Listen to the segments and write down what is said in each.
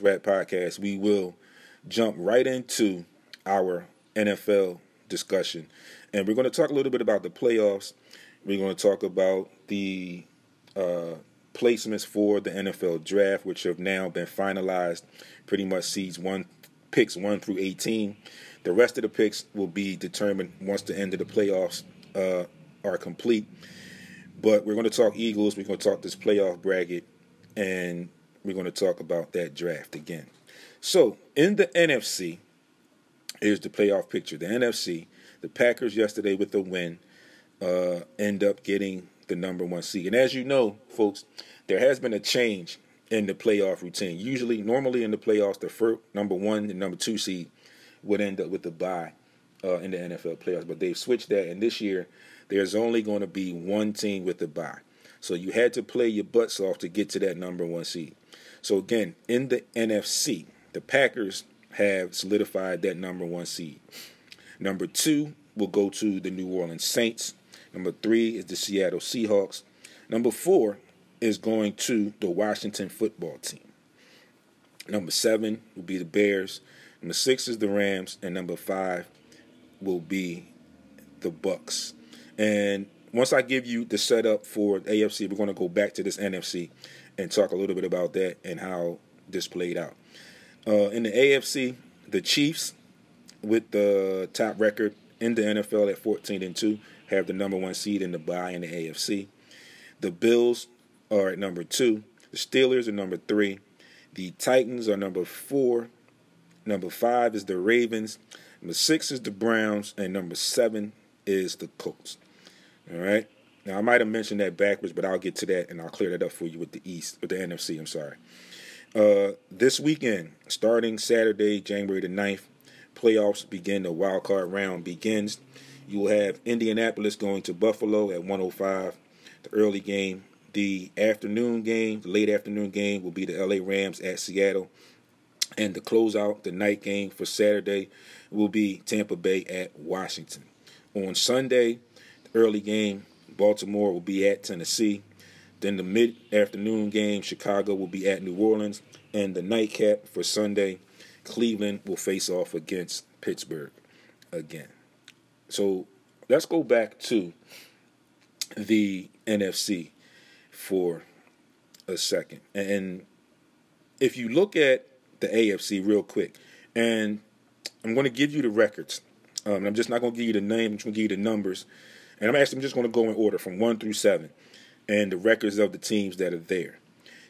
Rap Podcast, we will jump right into our NFL discussion. And we're going to talk a little bit about the playoffs. We're going to talk about the uh, placements for the NFL draft, which have now been finalized. Pretty much seeds one, picks one through 18. The rest of the picks will be determined once the end of the playoffs uh, are complete. But we're going to talk Eagles. We're going to talk this playoff bracket, and we're going to talk about that draft again. So in the NFC, here's the playoff picture. The NFC, the Packers yesterday with the win uh, end up getting the number one seed. And as you know, folks, there has been a change in the playoff routine. Usually, normally in the playoffs, the first number one and number two seed would end up with the bye uh, in the NFL playoffs. But they've switched that, and this year there's only going to be one team with the bye. So you had to play your butts off to get to that number one seed. So again, in the NFC, the Packers have solidified that number one seed. Number two will go to the New Orleans Saints. Number three is the Seattle Seahawks. Number four is going to the Washington football team. Number seven will be the Bears. Number six is the Rams, and number five will be the Bucs. And once I give you the setup for the AFC, we're going to go back to this NFC and talk a little bit about that and how this played out. Uh, in the AFC, the Chiefs, with the top record in the NFL at 14 and 2, have the number one seed in the bye in the AFC. The Bills are at number two. The Steelers are number three. The Titans are number four. Number five is the Ravens. Number six is the Browns. And number seven is the Colts. All right. Now, I might have mentioned that backwards, but I'll get to that and I'll clear that up for you with the East, with the NFC. I'm sorry. Uh, this weekend, starting Saturday, January the 9th, playoffs begin. The wild card round begins. You will have Indianapolis going to Buffalo at 105. The early game. The afternoon game, the late afternoon game, will be the LA Rams at Seattle. And the closeout, the night game for Saturday, will be Tampa Bay at Washington. On Sunday, the early game, Baltimore will be at Tennessee. Then the mid afternoon game, Chicago will be at New Orleans. And the nightcap for Sunday, Cleveland will face off against Pittsburgh again. So let's go back to the NFC for a second. And if you look at the AFC real quick, and I'm going to give you the records. Um, I'm just not going to give you the name. I'm just going to give you the numbers. And I'm actually I'm just going to go in order from one through seven, and the records of the teams that are there.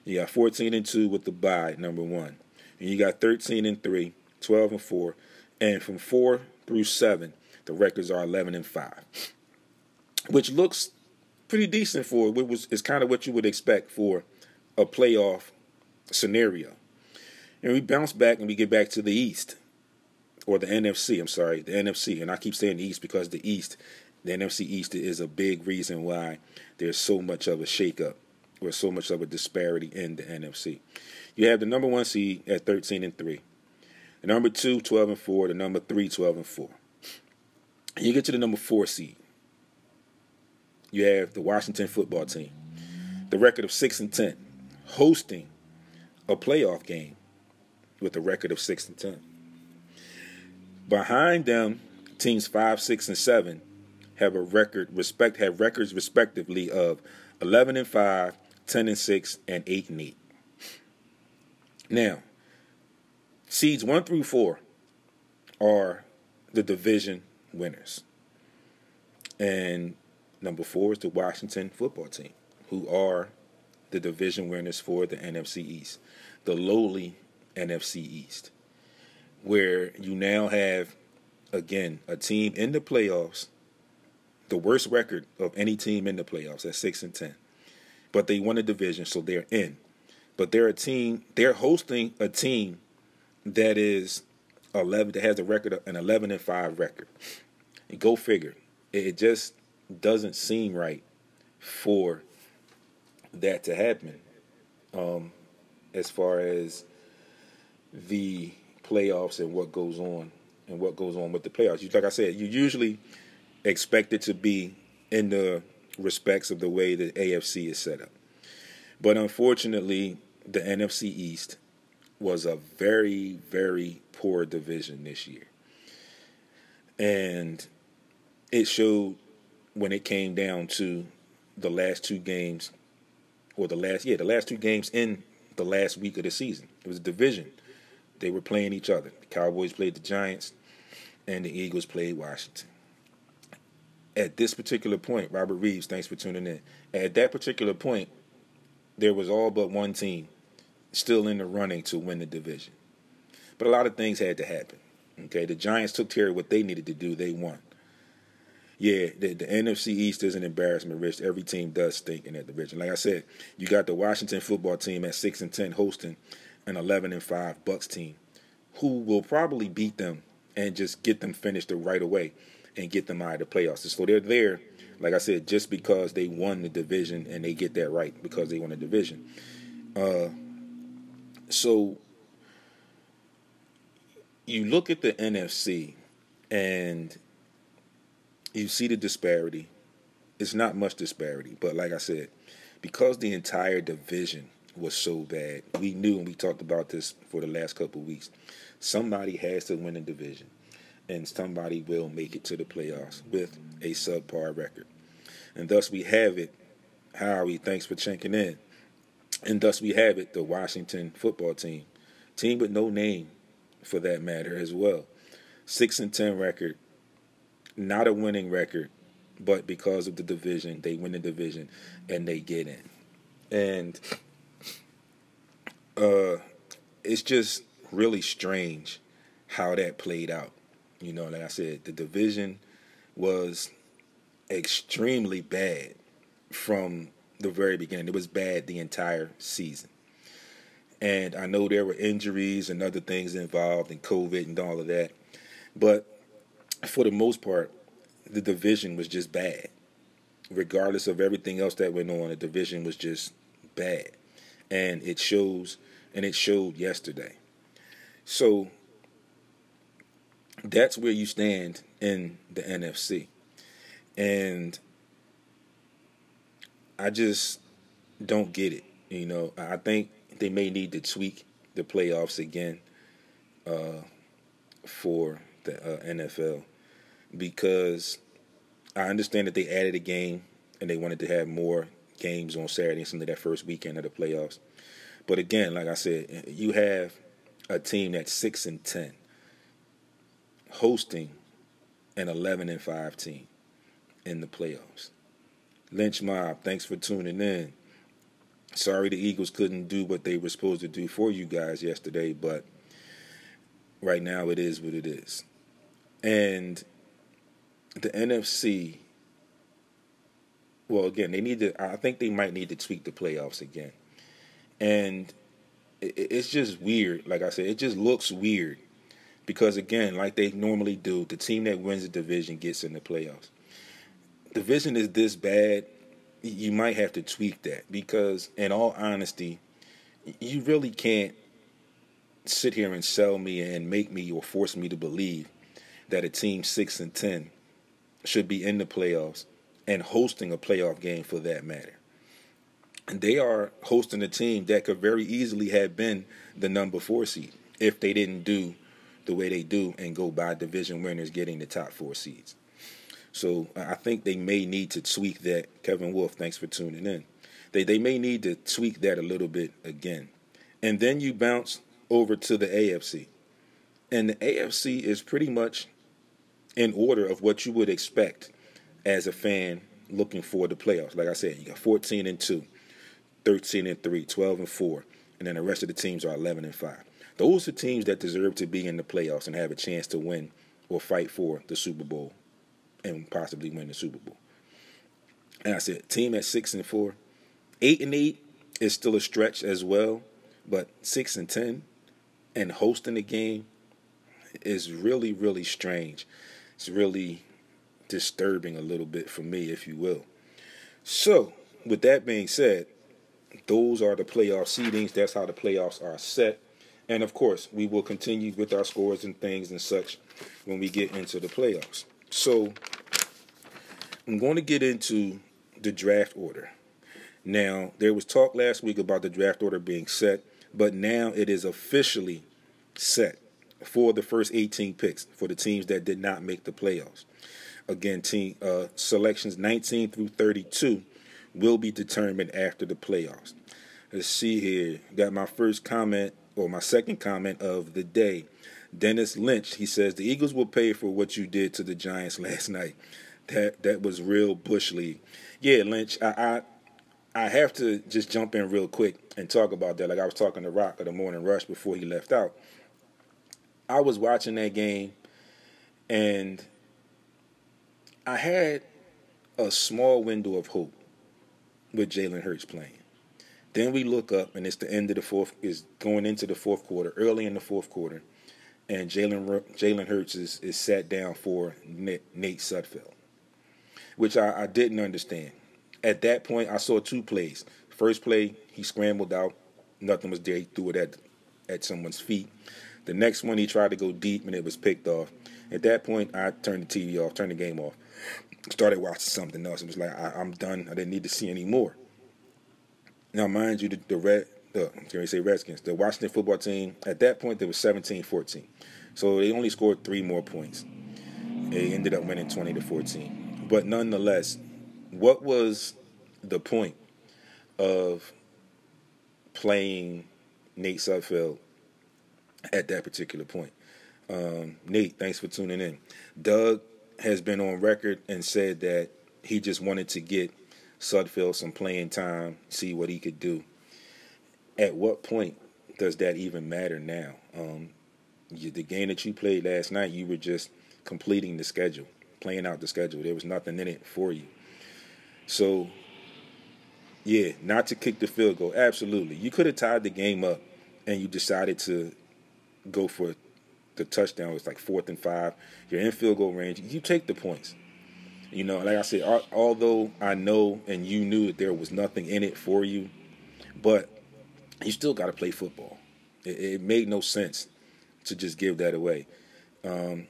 You got 14 and two with the bye, number one, and you got 13 and three, 12 and four, and from four through seven, the records are 11 and five, which looks pretty decent for what was is kind of what you would expect for a playoff scenario. And we bounce back and we get back to the East or the NFC. I'm sorry, the NFC, and I keep saying the East because the East, the NFC East is a big reason why there's so much of a shakeup or so much of a disparity in the NFC. You have the number one seed at 13 and three, the number two 12 and four, the number three 12 and four. And you get to the number four seed. You have the Washington football team, the record of six and ten, hosting a playoff game with a record of six and ten. Behind them, teams five, six, and seven have a record respect have records respectively of eleven and 5, 10 and six, and eight and eight. Now, seeds one through four are the division winners. And number four is the Washington football team, who are the division winners for the NFC East, the lowly NFC East, where you now have, again, a team in the playoffs, the worst record of any team in the playoffs at 6 and 10. But they won a division, so they're in. But they're a team, they're hosting a team that is 11 that has a record of an 11 and 5 record. And go figure. It just doesn't seem right for that to happen. Um, as far as the playoffs and what goes on and what goes on with the playoffs. Like I said, you usually expect it to be in the respects of the way the AFC is set up. But unfortunately, the NFC East was a very, very poor division this year. And it showed when it came down to the last two games, or the last, yeah, the last two games in the last week of the season. It was a division. They were playing each other. The Cowboys played the Giants, and the Eagles played Washington. At this particular point, Robert Reeves, thanks for tuning in. At that particular point, there was all but one team still in the running to win the division. But a lot of things had to happen. Okay, the Giants took care of what they needed to do. They won. Yeah, the, the NFC East is an embarrassment, Rich. Every team does stink in that division. Like I said, you got the Washington football team at six and ten hosting an eleven and five Bucs team, who will probably beat them and just get them finished right away and get them out of the playoffs. So they're there, like I said, just because they won the division and they get that right because they won the division. Uh, so you look at the NFC and you see the disparity. It's not much disparity, but like I said, because the entire division was so bad, we knew and we talked about this for the last couple weeks. Somebody has to win the division, and somebody will make it to the playoffs with a subpar record. And thus we have it. Howie, thanks for checking in. And thus we have it, the Washington football team. Team with no name for that matter as well. Six and ten record, not a winning record, but because of the division, they win the division and they get in. And uh it's just really strange how that played out. You know, like I said, the division was extremely bad from the very beginning. It was bad the entire season. And I know there were injuries and other things involved and COVID and all of that. But for the most part, the division was just bad. Regardless of everything else that went on, the division was just bad. And it shows, and it showed yesterday. So that's where you stand in the NFC. And I just don't get it. You know, I think they may need to tweak the playoffs again uh, for the uh, NFL because I understand that they added a game and they wanted to have more games on Saturday and Sunday that first weekend of the playoffs. But again, like I said, you have a team that's six and ten hosting an eleven and five team in the playoffs. Lynch Mob, thanks for tuning in. Sorry the Eagles couldn't do what they were supposed to do for you guys yesterday, but right now it is what it is. And the NFC, well, again, they need to, I think they might need to tweak the playoffs again. And it's just weird. Like I said, it just looks weird because, again, like they normally do, the team that wins the division gets in the playoffs. Division is this bad, you might have to tweak that because, in all honesty, you really can't sit here and sell me and make me or force me to believe that a team six and ten should be in the playoffs and hosting a playoff game for that matter. And they are hosting a team that could very easily have been the number four seed if they didn't do the way they do and go by division winners getting the top four seeds. So I think they may need to tweak that. Kevin Wolf, thanks for tuning in. They they may need to tweak that a little bit again. And then you bounce over to the AFC. And the AFC is pretty much in order of what you would expect as a fan looking for the playoffs. Like I said, you got 14 and 2, 13 and 3, 12 and 4, and then the rest of the teams are 11 and 5. Those are teams that deserve to be in the playoffs and have a chance to win or fight for the Super Bowl and possibly win the Super Bowl. And I said, team at 6 and 4, 8 and 8 is still a stretch as well, but 6 and 10 and hosting the game is really really strange it's really disturbing a little bit for me, if you will. So, with that being said, those are the playoff seedings. That's how the playoffs are set. And of course, we will continue with our scores and things and such when we get into the playoffs. So, I'm going to get into the draft order. Now, there was talk last week about the draft order being set. but now it is officially set for the first 18 picks for the teams that did not make the playoffs. Again, team uh, selections 19 through 32 will be determined after the playoffs. Let's see here. Got my first comment or my second comment of the day. Dennis Lynch, he says the Eagles will pay for what you did to the Giants last night. That that was real bush league. Yeah, Lynch, I, I I have to just jump in real quick and talk about that. Like I was talking to Rock of the Morning Rush before he left out. I was watching that game and I had a small window of hope with Jalen Hurts playing. Then we look up, and it's the end of the fourth. Is going into the fourth quarter, early in the fourth quarter, and Jalen Jalen Hurts is, is sat down for Nate, Nate Sudfeld, which I, I didn't understand. At that point, I saw two plays. First play, he scrambled out, nothing was there. He threw it at at someone's feet. The next one, he tried to go deep, and it was picked off. At that point, I turned the TV off, turned the game off, started watching something else. It was like I, am done. I didn't need to see any more. Now, mind you, the, the red, the can we say Redskins, the Washington football team at that point they were 17-14, so they only scored three more points. They ended up winning 20 to 14. But nonetheless, what was the point of playing Nate Sudfeld at that particular point? Um, Nate, thanks for tuning in. Doug has been on record and said that he just wanted to get Sudfeld some playing time, see what he could do. At what point does that even matter now? Um, you, the game that you played last night, you were just completing the schedule, playing out the schedule. There was nothing in it for you. So, yeah, not to kick the field goal. Absolutely. You could have tied the game up and you decided to go for the touchdown. It's like fourth and five. You're in field goal range. You take the points. You know, like I said, although I know and you knew that there was nothing in it for you, but you still got to play football. It, it, made no sense to just give that away. Um,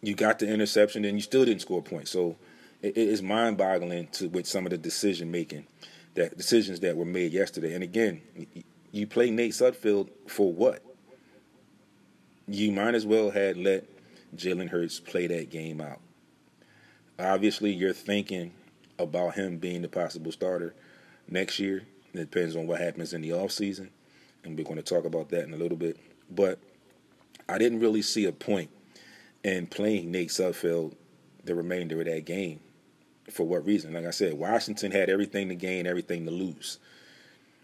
you got the interception and you still didn't score points. So it, it's mind-boggling to with some of the decision making, that decisions that were made yesterday. And again, you play Nate Sudfeld for what? You might as well had let Jalen Hurts play that game out. Obviously, you're thinking about him being the possible starter next year. It depends on what happens in the offseason, and we're going to talk about that in a little bit. But I didn't really see a point in playing Nate Sudfeld the remainder of that game. For what reason? Like I said, Washington had everything to gain, everything to lose.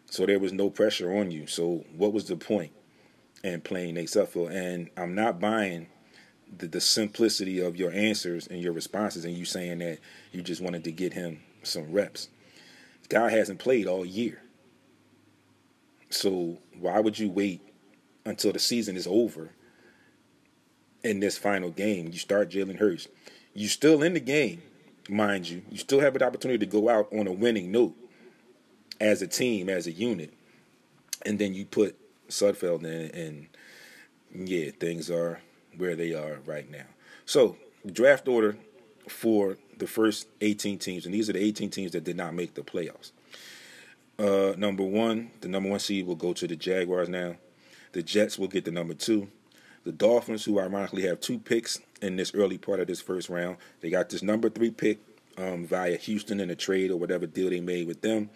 So there was no pressure on you. So what was the point in playing Nate Sudfeld? And I'm not buying – the, the simplicity of your answers and your responses, and you saying that you just wanted to get him some reps. guy hasn't played all year. So why would you wait until the season is over in this final game? You start Jalen Hurts. You still in the game, mind you. You still have an opportunity to go out on a winning note as a team, as a unit. And then you put Sudfeld in and yeah, things are where they are right now. So, draft order for the first 18 teams, and these are the 18 teams that did not make the playoffs. Uh, number one, the number one seed will go to the Jaguars now. The Jets will get the number two. The Dolphins, who ironically have two picks in this early part of this first round, they got this number three pick um, via Houston in a trade or whatever deal they made with them.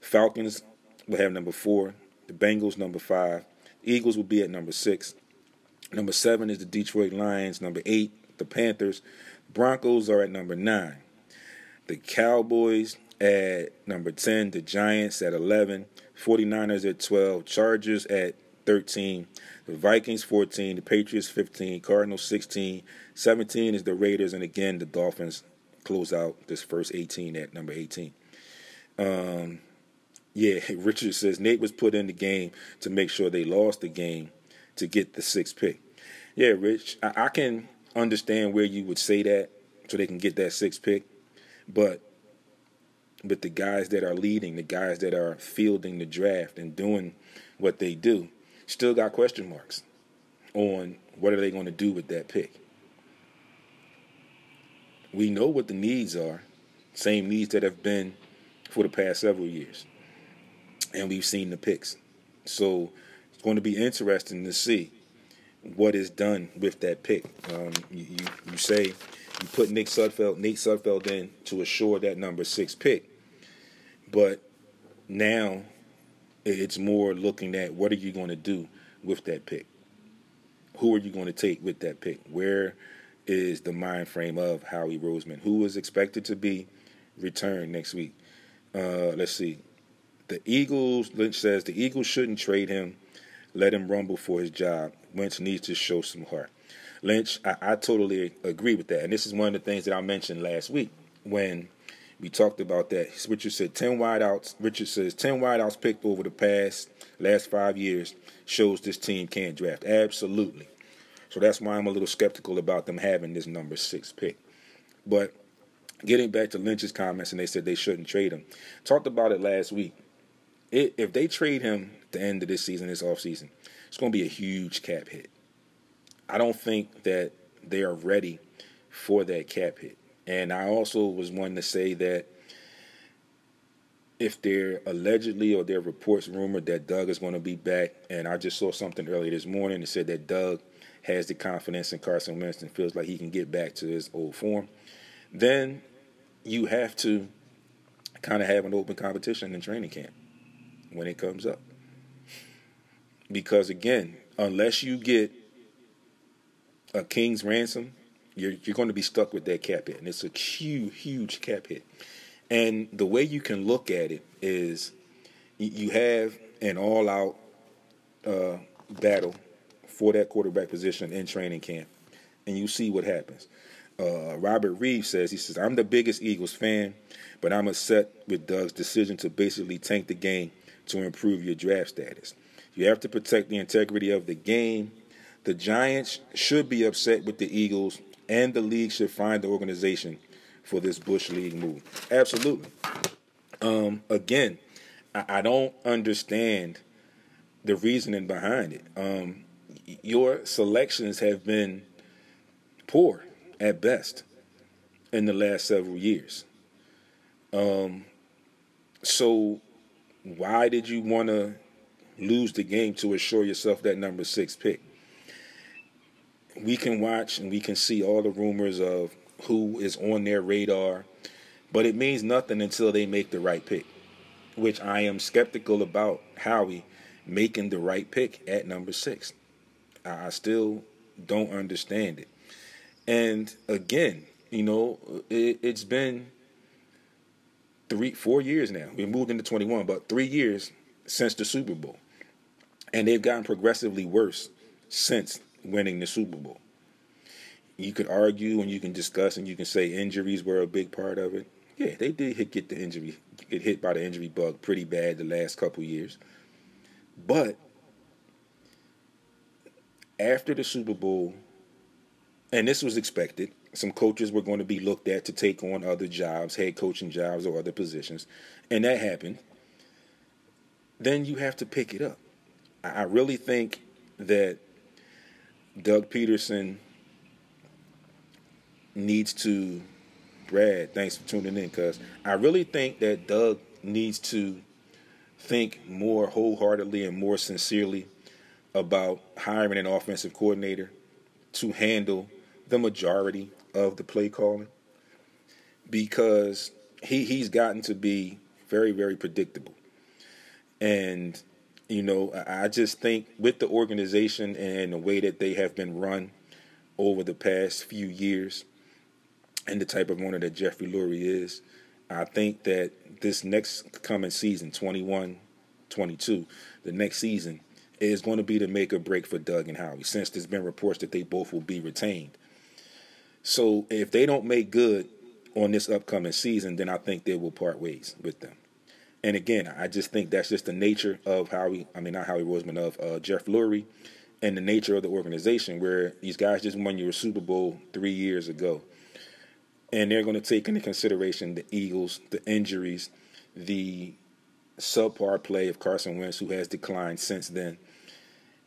Falcons will have number four. The Bengals number five. Eagles will be at number six. Number seven is the Detroit Lions. Number eight, the Panthers. Broncos are at number nine. The Cowboys at number 10. The Giants at 11. 49ers at 12. Chargers at 13. The Vikings 14. The Patriots 15. Cardinals 16. 17 is the Raiders. And again, the Dolphins close out this first 18 at number 18. Um, yeah, Richard says Nate was put in the game to make sure they lost the game to get the sixth pick. Yeah, Rich, I, I can understand where you would say that so they can get that sixth pick, but but the guys that are leading, the guys that are fielding the draft and doing what they do, still got question marks on what are they going to do with that pick. We know what the needs are, same needs that have been for the past several years. And we've seen the picks. So going to be interesting to see what is done with that pick. Um, you, you, you say you put Nick Sudfeld, Nate Sudfeld in to assure that number six pick, but now it's more looking at what are you going to do with that pick? Who are you going to take with that pick? Where is the mind frame of Howie Roseman, who is expected to be returned next week? Uh, let's see. The Eagles, Lynch says the Eagles shouldn't trade him. Let him rumble for his job. Wentz needs to show some heart. Lynch, I, I totally agree with that. And this is one of the things that I mentioned last week when we talked about that. Richard said 10 wideouts. Richard says 10 wideouts picked over the past last five years shows this team can't draft. Absolutely. So that's why I'm a little skeptical about them having this number six pick. But getting back to Lynch's comments, and they said they shouldn't trade him. Talked about it last week. It, if they trade him the end of this season, this offseason, it's going to be a huge cap hit. I don't think that they are ready for that cap hit. And I also was one to say that if there allegedly or there reports rumored that Doug is going to be back, and I just saw something earlier this morning that said that Doug has the confidence in Carson Wentz and feels like he can get back to his old form, then you have to kind of have an open competition in training camp when it comes up. Because again, unless you get a king's ransom, you're you're going to be stuck with that cap hit, and it's a huge, huge cap hit. And the way you can look at it is, you have an all-out uh, battle for that quarterback position in training camp, and you see what happens. Uh, Robert Reeves says he says I'm the biggest Eagles fan, but I'm upset with Doug's decision to basically tank the game to improve your draft status. You have to protect the integrity of the game. The Giants should be upset with the Eagles, and the league should find the organization for this Bush League move. Absolutely. Um, again, I, I, don't understand the reasoning behind it. Um, your selections have been poor at best in the last several years. Um, so why did you want to lose the game to assure yourself that number six pick? We can watch and we can see all the rumors of who is on their radar, but it means nothing until they make the right pick, which I am skeptical about Howie making the right pick at number six. I still don't understand it. And again, you know, it, has been three, four years now. We moved into 21, but three years since the Super Bowl. And they've gotten progressively worse since winning the Super Bowl. You could argue and you can discuss and you can say injuries were a big part of it. Yeah, they did hit, get the injury, get hit by the injury bug pretty bad the last couple years. But after the Super Bowl, and this was expected, some coaches were going to be looked at to take on other jobs, head coaching jobs or other positions, and that happened. Then you have to pick it up. I really think that Doug Pederson needs to. Brad, thanks for tuning in, cuz I really think that Doug needs to think more wholeheartedly and more sincerely about hiring an offensive coordinator to handle the majority of the play calling because he he's gotten to be very very predictable and you know i just think with the organization and the way that they have been run over the past few years and the type of owner that jeffrey lurie is i think that this next coming season 21 22 the next season is going to be the make or break for doug and howie since there's been reports that they both will be retained so if they don't make good on this upcoming season, then I think they will part ways with them. And again, I just think that's just the nature of Howie. I mean, not Howie Roseman of uh, Jeff Lurie, and the nature of the organization, where these guys just won your Super Bowl three years ago, and they're going to take into consideration the Eagles, the injuries, the subpar play of Carson Wentz, who has declined since then.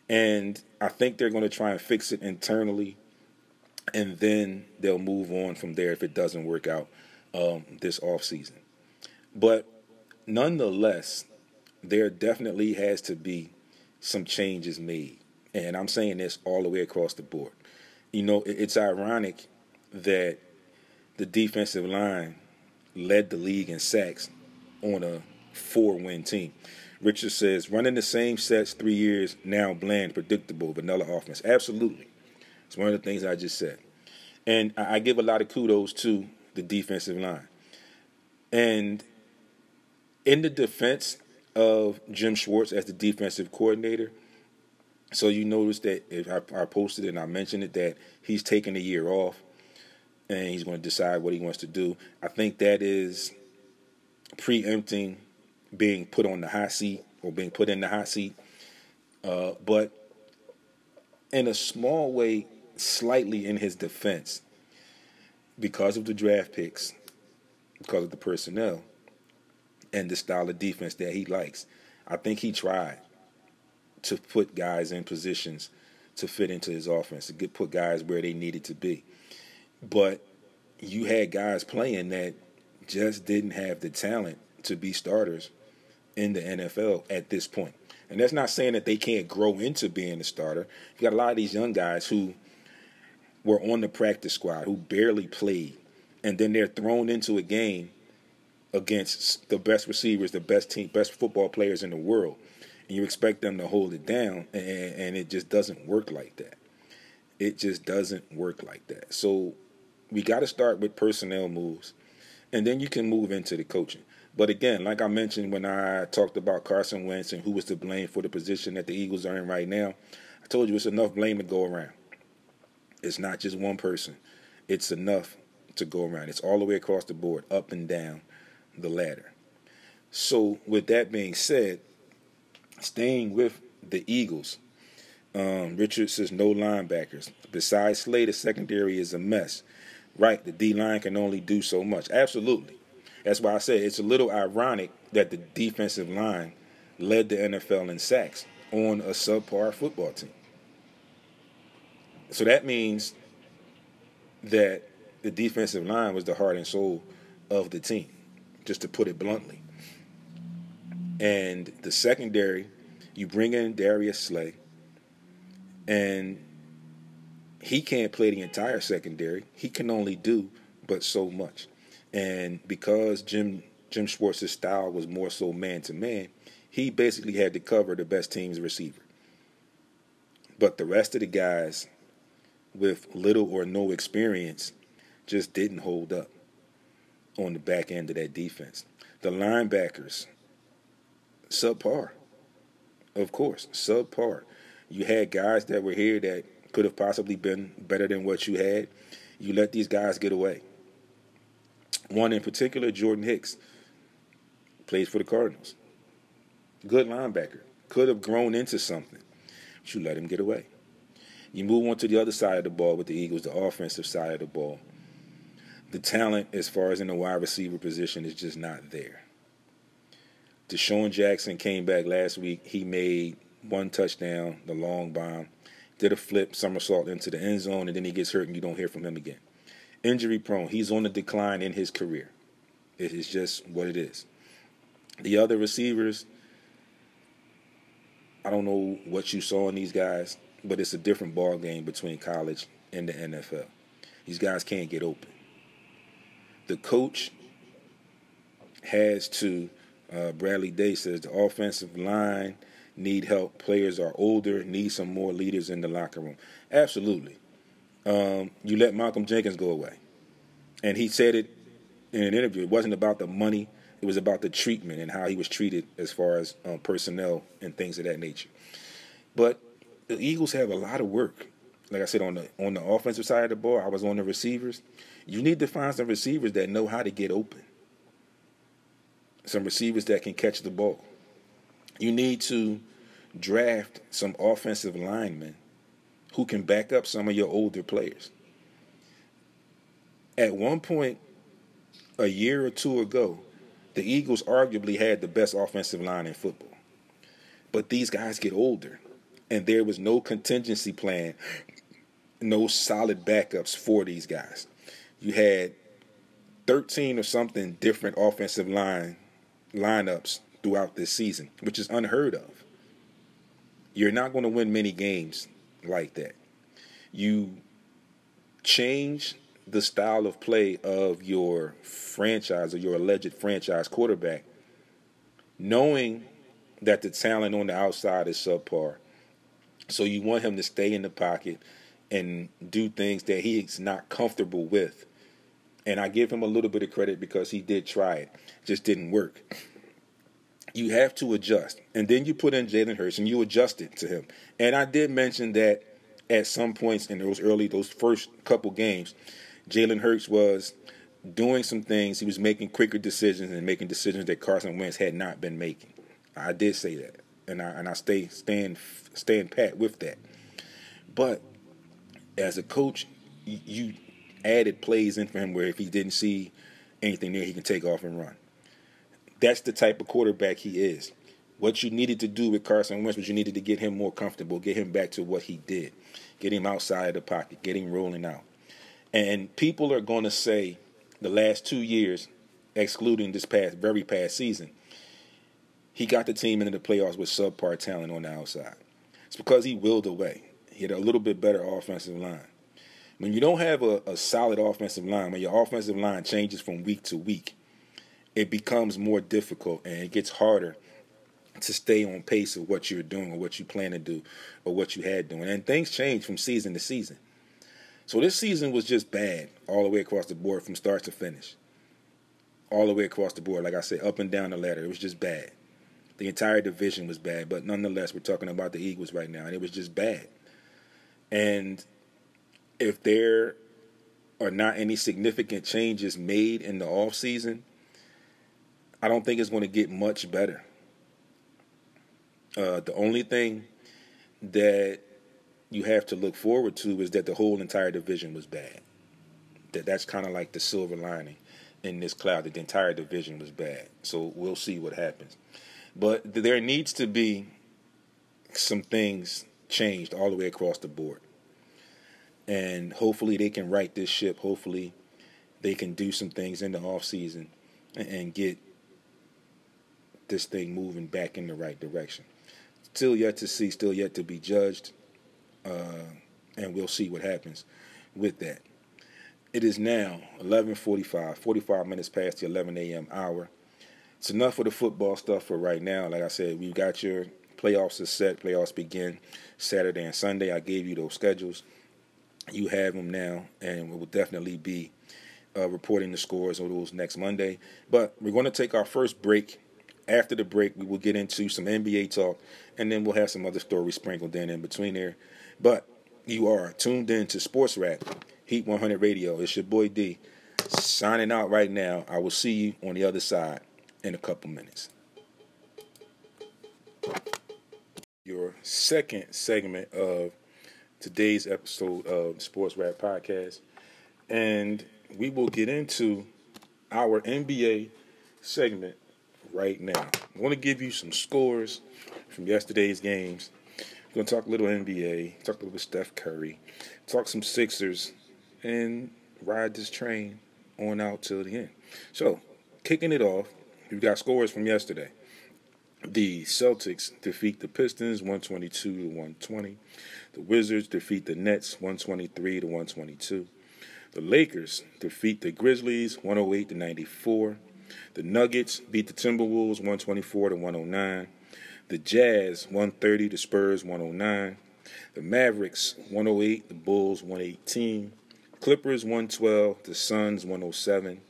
And I think they're going to try and fix it internally and then they'll move on from there if it doesn't work out um, this off season. But nonetheless, there definitely has to be some changes made. And I'm saying this all the way across the board. You know, it's ironic that the defensive line led the league in sacks on a four win team. Richard says, running the same sets three years, now bland, predictable, vanilla offense. Absolutely. It's one of the things I just said. And I give a lot of kudos to the defensive line. And in the defense of Jim Schwartz as the defensive coordinator, so you notice that if I, I posted and I mentioned it that he's taking a year off and he's going to decide what he wants to do. I think that is preempting being put on the hot seat or being put in the hot seat. Uh, but in a small way, slightly in his defense, because of the draft picks, because of the personnel, and the style of defense that he likes, I think he tried to put guys in positions to fit into his offense, to get put guys where they needed to be. But you had guys playing that just didn't have the talent to be starters in the NFL at this point. And that's not saying that they can't grow into being a starter. You got a lot of these young guys who were on the practice squad who barely played, and then they're thrown into a game against the best receivers, the best team, best football players in the world, and you expect them to hold it down, and, and it just doesn't work like that. It just doesn't work like that. So we got to start with personnel moves, and then you can move into the coaching. But again, like I mentioned when I talked about Carson Wentz and who was to blame for the position that the Eagles are in right now, I told you it's enough blame to go around. It's not just one person. It's enough to go around. It's all the way across the board, up and down the ladder. So, with that being said, staying with the Eagles, um, Richard says no linebackers. Besides Slay, the secondary is a mess. Right, the D line can only do so much. Absolutely. That's why I say it's a little ironic that the defensive line led the NFL in sacks on a subpar football team. So that means that the defensive line was the heart and soul of the team, just to put it bluntly. And the secondary, you bring in Darius Slay, and he can't play the entire secondary. He can only do but so much. And because Jim Jim Schwartz's style was more so man to man, he basically had to cover the best team's receiver. But the rest of the guys with little or no experience just didn't hold up on the back end of that defense. The linebackers, subpar. Of course, subpar. You had guys that were here that could have possibly been better than what you had. You let these guys get away. One in particular, Jordan Hicks, plays for the Cardinals. Good linebacker. Could have grown into something. But you let him get away. You move on to the other side of the ball with the Eagles, the offensive side of the ball. The talent, as far as in the wide receiver position, is just not there. DeSean Jackson came back last week. He made one touchdown, the long bomb, did a flip somersault into the end zone, and then he gets hurt and you don't hear from him again. Injury prone. He's on the decline in his career. It is just what it is. The other receivers, I don't know what you saw in these guys but it's a different ball game between college and the NFL. These guys can't get open. The coach has to. Uh, Bradley Day says the offensive line need help. Players are older, need some more leaders in the locker room. Absolutely. Um, you let Malcolm Jenkins go away, and he said it in an interview. It wasn't about the money; it was about the treatment and how he was treated as far as um, personnel and things of that nature. But the Eagles have a lot of work. Like I said, on the on the offensive side of the ball, I was on the receivers. You need to find some receivers that know how to get open. Some receivers that can catch the ball. You need to draft some offensive linemen who can back up some of your older players. At one point, a year or two ago, the Eagles arguably had the best offensive line in football. But these guys get older and there was no contingency plan, no solid backups for these guys. You had 13 or something different offensive line lineups throughout this season, which is unheard of. You're not going to win many games like that. You change the style of play of your franchise or your alleged franchise quarterback, knowing that the talent on the outside is subpar. So you want him to stay in the pocket and do things that he's not comfortable with. And I give him a little bit of credit because he did try it, just didn't work. You have to adjust, and then you put in Jalen Hurts and you adjust it to him. And I did mention that at some points in those early, those first couple games, Jalen Hurts was doing some things. He was making quicker decisions and making decisions that Carson Wentz had not been making. I did say that, and I and I stay stand stand pat with that. But as a coach, you added plays in for him where if he didn't see anything there, he can take off and run. That's the type of quarterback he is. What you needed to do with Carson Wentz was you needed to get him more comfortable, get him back to what he did, get him outside of the pocket, get him rolling out. And people are going to say the last two years, excluding this past very past season, he got the team into the playoffs with subpar talent on the outside. It's because he willed away. He had a little bit better offensive line. When you don't have a, a solid offensive line, when your offensive line changes from week to week, it becomes more difficult and it gets harder to stay on pace of what you're doing or what you plan to do or what you had doing. And things change from season to season. So this season was just bad all the way across the board from start to finish. All the way across the board, like I said, up and down the ladder. It was just bad. The entire division was bad, but nonetheless, we're talking about the Eagles right now, and it was just bad. And if there are not any significant changes made in the off season, I don't think it's going to get much better. Uh, the only thing that you have to look forward to is that the whole entire division was bad. That that's kind of like the silver lining in this cloud. That the entire division was bad. So we'll see what happens. But there needs to be some things changed all the way across the board. And hopefully they can right this ship. Hopefully they can do some things in the off season and get this thing moving back in the right direction. Still yet to see, still yet to be judged, uh, and we'll see what happens with that. It is now 11:45, 45 minutes past the 11 a.m. hour. It's enough of the football stuff for right now. Like I said, we've got your playoffs are set. Playoffs begin Saturday and Sunday. I gave you those schedules. You have them now, and we will definitely be uh, reporting the scores of those next Monday. But we're going to take our first break after the break, we will get into some NBA talk, and then we'll have some other stories sprinkled in in between there. But you are tuned in to Sports Rap, Heat 100 Radio. It's your boy D, signing out right now. I will see you on the other side in a couple minutes. Your second segment of today's episode of Sports Rap Podcast, and we will get into our NBA segment right now. I want to give you some scores from yesterday's games. We're going to talk a little NBA, talk a little bit Steph Curry, talk some Sixers, and ride this train on out till the end. So, kicking it off, we've got scores from yesterday. The Celtics defeat the Pistons 122 to 120. The Wizards defeat the Nets 123 to 122. The Lakers defeat the Grizzlies 108 to 94. The Nuggets beat the Timberwolves 124 to 109. The Jazz 130 to Spurs 109. The Mavericks 108, the Bulls 118. Clippers 112, the Suns 107,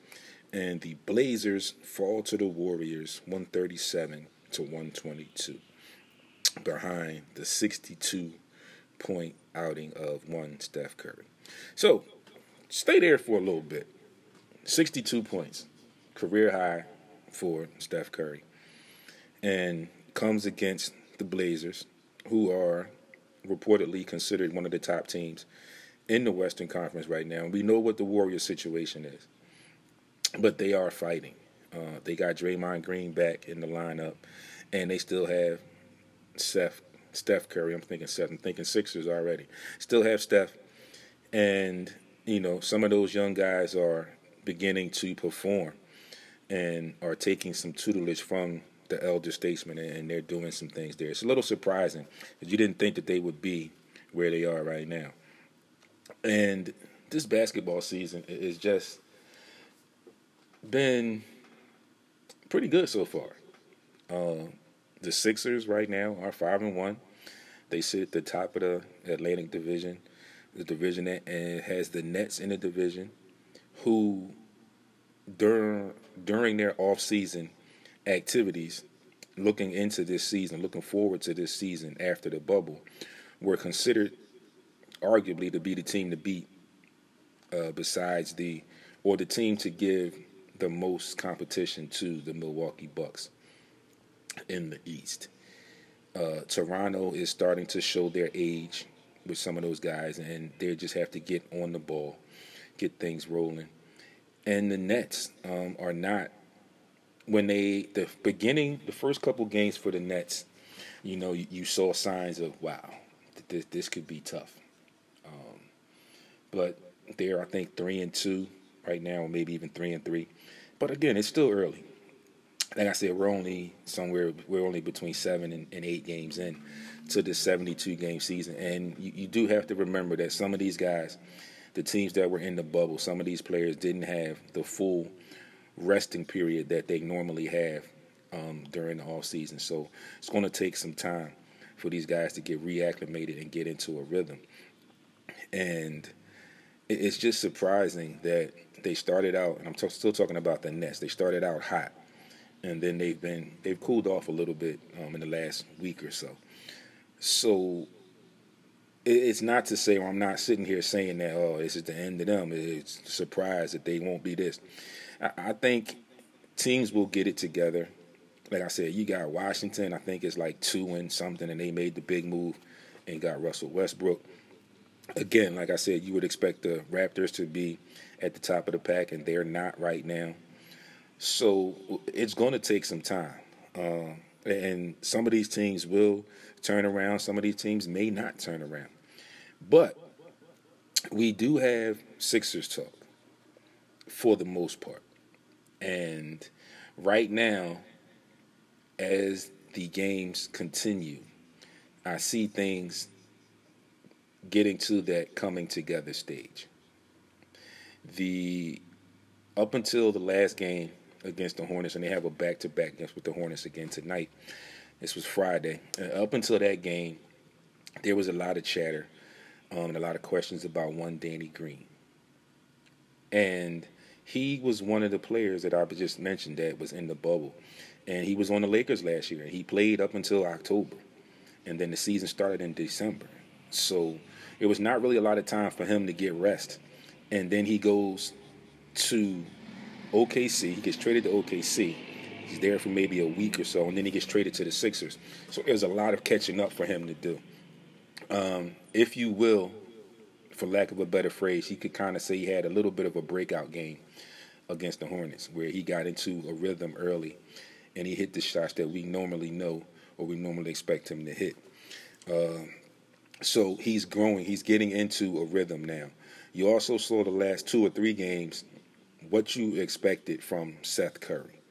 and the Blazers fall to the Warriors 137 to 122 behind the 62 point outing of one Steph Curry. So, stay there for a little bit. 62 points career high for Steph Curry, and comes against the Blazers, who are reportedly considered one of the top teams in the Western Conference right now. We know what the Warriors' situation is, but they are fighting. Uh, they got Draymond Green back in the lineup, and they still have Steph, Steph Curry. I'm thinking Seth. I'm thinking Sixers already. Still have Steph, and you know some of those young guys are beginning to perform and are taking some tutelage from the elder statesmen, and they're doing some things there. It's a little surprising because you didn't think that they would be where they are right now. And this basketball season is just been pretty good so far. Uh, the Sixers right now are five and one. They sit at the top of the Atlantic Division, the division that and has the Nets in the division, who during during their off season activities, looking into this season, looking forward to this season after the bubble, were considered arguably to be the team to beat. Uh, besides the or the team to give the most competition to the Milwaukee Bucks in the East. Uh, Toronto is starting to show their age with some of those guys, and they just have to get on the ball, get things rolling. And the Nets um, are not when they the beginning the first couple games for the Nets, you know, you, you saw signs of wow, this this could be tough. Um, but they're I think three and two right now, or maybe even three and three. But again, it's still early. Like I said, we're only somewhere we're only between seven and, and eight games in to the 72 game season, and you, you, do have to remember that some of these guys, the teams that were in the bubble, some of these players didn't have the full resting period that they normally have um, during the off season. So it's going to take some time for these guys to get reacclimated and get into a rhythm, and it's just surprising that they started out, and I'm t- still talking about the Nets. They started out hot and then they've been they've cooled off a little bit um, in the last week or so. So it's not to say, I'm not sitting here saying that oh this is the end of them. It's a surprise that they won't be this. I, I think teams will get it together. Like I said, you got Washington. I think it's like two and something, and they made the big move and got Russell Westbrook. Again, like I said, you would expect the Raptors to be at the top of the pack, and they're not right now. So it's going to take some time. Uh, and some of these teams will turn around, some of these teams may not turn around. But we do have Sixers talk for the most part. And right now, as the games continue, I see things getting to that coming together stage. The up until the last game against the Hornets, and they have a back to back against with the Hornets again tonight. This was Friday. Uh, up until that game, there was a lot of chatter um, and a lot of questions about one Danny Green. And he was one of the players that I just mentioned that was in the bubble. And he was on the Lakers last year. He played up until October. And then the season started in December. So it was not really a lot of time for him to get rest. And then he goes to OKC. He gets traded to OKC. He's there for maybe a week or so, and then he gets traded to the Sixers. So there's a lot of catching up for him to do. Um, if you will, for lack of a better phrase, he could kind of say he had a little bit of a breakout game against the Hornets, where he got into a rhythm early, and he hit the shots that we normally know or we normally expect him to hit. Uh, so he's growing. He's getting into a rhythm now. You also saw the last two or three games what you expected from Seth Curry.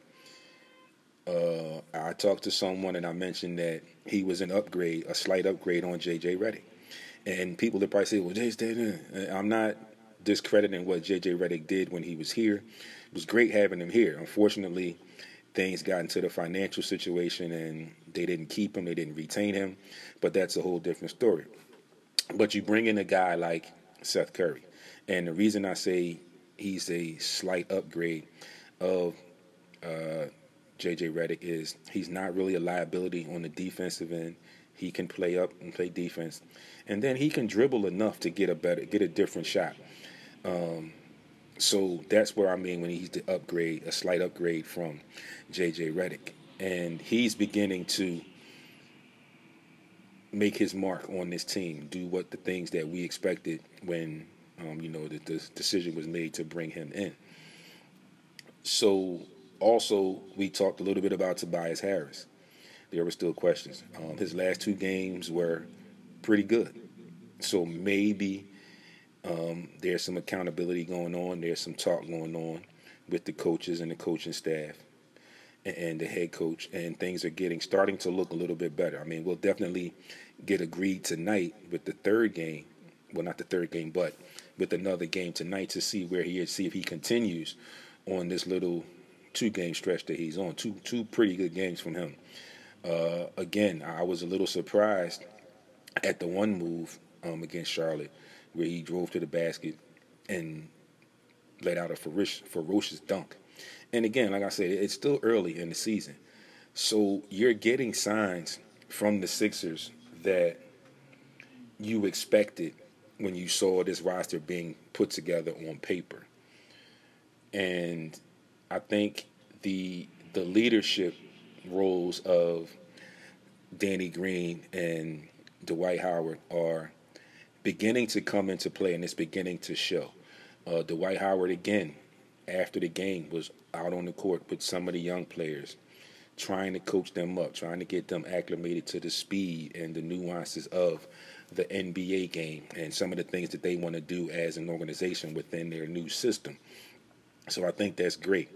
Uh, I talked to someone and I mentioned that he was an upgrade, a slight upgrade on JJ Redick. And people that probably say, well, Jay's dead. I'm not discrediting what JJ Redick did when he was here. It was great having him here. Unfortunately, things got into the financial situation and they didn't keep him, they didn't retain him. But that's a whole different story. But you bring in a guy like Seth Curry. And the reason I say he's a slight upgrade of uh, JJ Redick is he's not really a liability on the defensive end. He can play up and play defense, and then he can dribble enough to get a better, get a different shot. Um, so that's where I mean when he's the upgrade, a slight upgrade from JJ Redick, and he's beginning to make his mark on this team, do what the things that we expected when um, you know, that the decision was made to bring him in. So, also, we talked a little bit about Tobias Harris. There were still questions. Um, his last two games were pretty good. So, maybe um, there's some accountability going on, there's some talk going on with the coaches and the coaching staff. and the head coach, and things are getting starting to look a little bit better. I mean, we'll definitely get agreed tonight with the third game. Well, not the third game, but with another game tonight to see where he is, see if he continues on this little two game stretch that he's on. Two two pretty good games from him. Uh, again, I was a little surprised at the one move um, against Charlotte where he drove to the basket and let out a ferocious, ferocious dunk. And again, like I said, it's still early in the season. So you're getting signs from the Sixers that you expected when you saw this roster being put together on paper. And I think the the leadership roles of Danny Green and Dwight Howard are beginning to come into play and it's beginning to show. Uh, Dwight Howard again after the game was out on the court with some of the young players, trying to coach them up, trying to get them acclimated to the speed and the nuances of the NBA game and some of the things that they want to do as an organization within their new system. So I think that's great.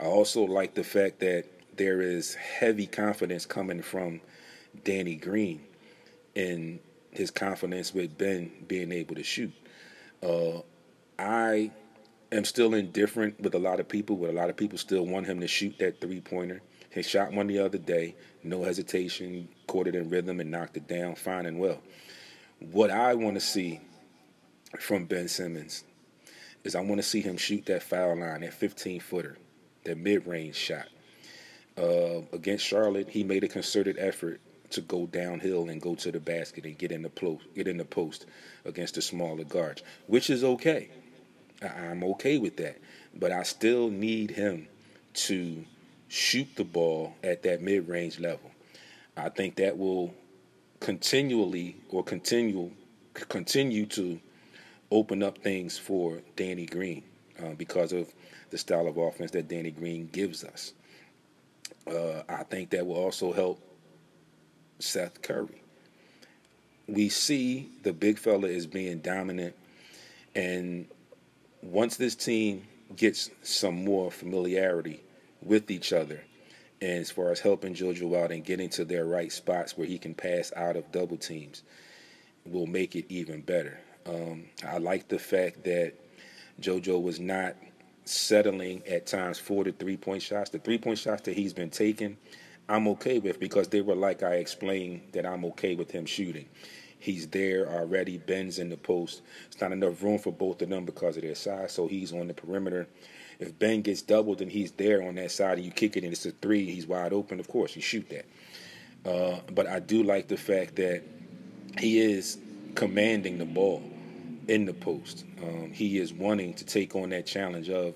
I also like the fact that there is heavy confidence coming from Danny Green in his confidence with Ben being able to shoot. Uh, I am still indifferent with a lot of people, but a lot of people still want him to shoot that three pointer. He shot one the other day, no hesitation, caught it in rhythm and knocked it down fine and well. What I want to see from Ben Simmons is I want to see him shoot that foul line, that 15 footer, that mid range shot. Uh, against Charlotte, he made a concerted effort to go downhill and go to the basket and get in the post, get in the post against the smaller guards, which is okay. I'm okay with that. But I still need him to shoot the ball at that mid range level. I think that will continually or continue continue to open up things for Danny Green uh, because of the style of offense that Danny Green gives us. Uh, I think that will also help Seth Curry. We see the big fella is being dominant, and once this team gets some more familiarity with each other, as far as helping JoJo out and getting to their right spots where he can pass out of double teams, will make it even better. Um, I like the fact that JoJo was not settling at times for the three point shots. The three point shots that he's been taking, I'm okay with because they were like I explained that I'm okay with him shooting. He's there already. Ben's in the post. It's not enough room for both of them because of their size, so he's on the perimeter. If Ben gets doubled and he's there on that side and you kick it and it's a three, he's wide open. Of course, you shoot that. Uh, but I do like the fact that he is commanding the ball in the post. Um, he is wanting to take on that challenge of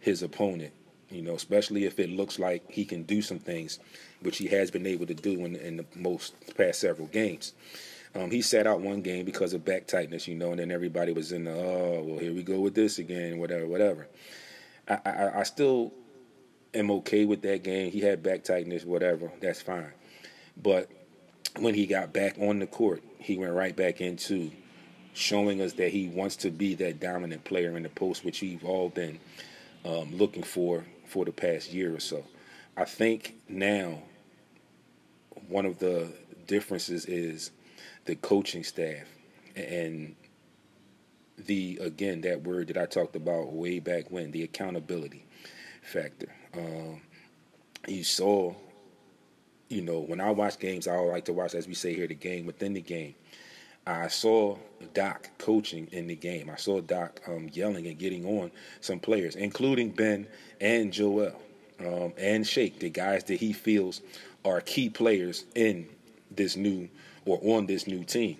his opponent. You know, especially if it looks like he can do some things, which he has been able to do in, in the most past several games. Um, he sat out one game because of back tightness, you know, and then everybody was in the, oh, well, here we go with this again, whatever, whatever. I, I, I still am okay with that game. He had back tightness, whatever, that's fine. But when he got back on the court, he went right back into showing us that he wants to be that dominant player in the post, which we've all been um, looking for for the past year or so. I think now one of the differences is the coaching staff and the again that word that I talked about way back when the accountability factor. Um, you saw, you know, when I watch games, I like to watch, as we say here, the game within the game. I saw Doc coaching in the game. I saw Doc um, yelling and getting on some players, including Ben and Joel um, and Shake, the guys that he feels are key players in this new or on this new team.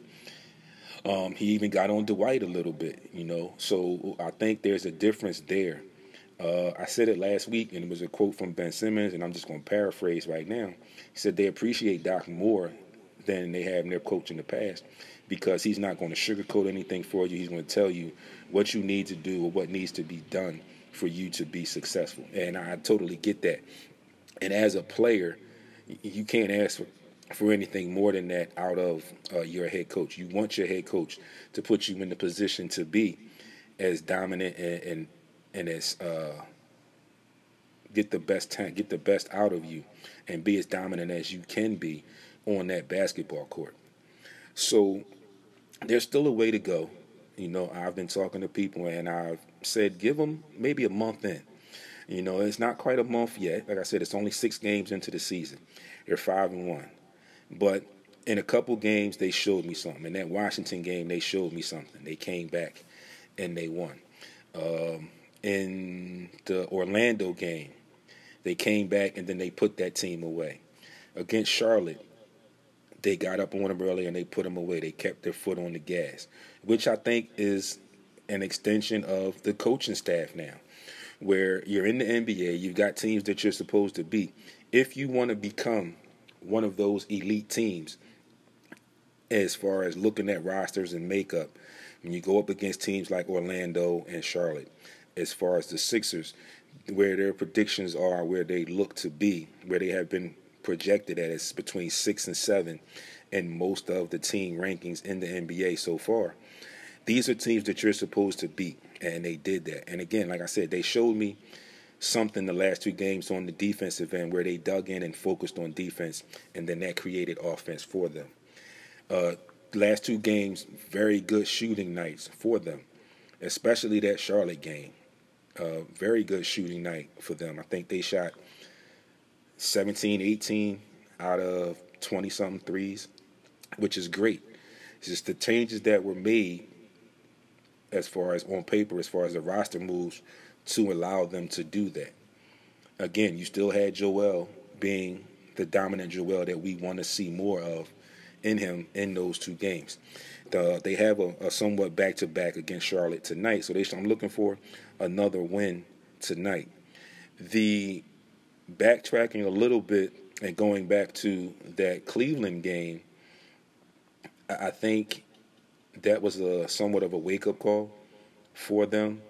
Um, he even got on Dwight a little bit, you know. So I think there's a difference there. Uh, I said it last week, and it was a quote from Ben Simmons, and I'm just going to paraphrase right now. He said they appreciate Doc more than they have in their coach in the past because he's not going to sugarcoat anything for you. He's going to tell you what you need to do or what needs to be done for you to be successful. And I totally get that. And as a player, you can't ask for, for anything more than that out of uh, your head coach. You want your head coach to put you in the position to be as dominant and and, and as uh, get the best talent, get the best out of you, and be as dominant as you can be on that basketball court. So there's still a way to go. You know, I've been talking to people and I've said give them maybe a month in. You know, it's not quite a month yet. Like I said, it's only six games into the season. They're five and one, but in a couple games they showed me something. In that Washington game, they showed me something. They came back and they won. Um, in the Orlando game, they came back and then they put that team away. Against Charlotte, they got up on them early and they put them away. They kept their foot on the gas, which I think is an extension of the coaching staff now where you're in the NBA, you've got teams that you're supposed to beat. If you want to become one of those elite teams, as far as looking at rosters and makeup, when you go up against teams like Orlando and Charlotte, as far as the Sixers, where their predictions are, where they look to be, where they have been projected at, is between six and seven in most of the team rankings in the NBA so far. These are teams that you're supposed to beat and they did that. And again, like I said, they showed me something the last two games on the defensive end where they dug in and focused on defense, and then that created offense for them. Uh, last two games, very good shooting nights for them, especially that Charlotte game. Uh, very good shooting night for them. I think they shot 17, 18 out of 20 something threes, which is great. It's just the changes that were made as far as on paper, as far as the roster moves, to allow them to do that. Again, you still had Joel being the dominant Joel that we want to see more of in him in those two games. The, they have a, a somewhat back to back against Charlotte tonight, so they, I'm looking for another win tonight. The backtracking a little bit and going back to that Cleveland game, I think that was a somewhat of a wake up call for them,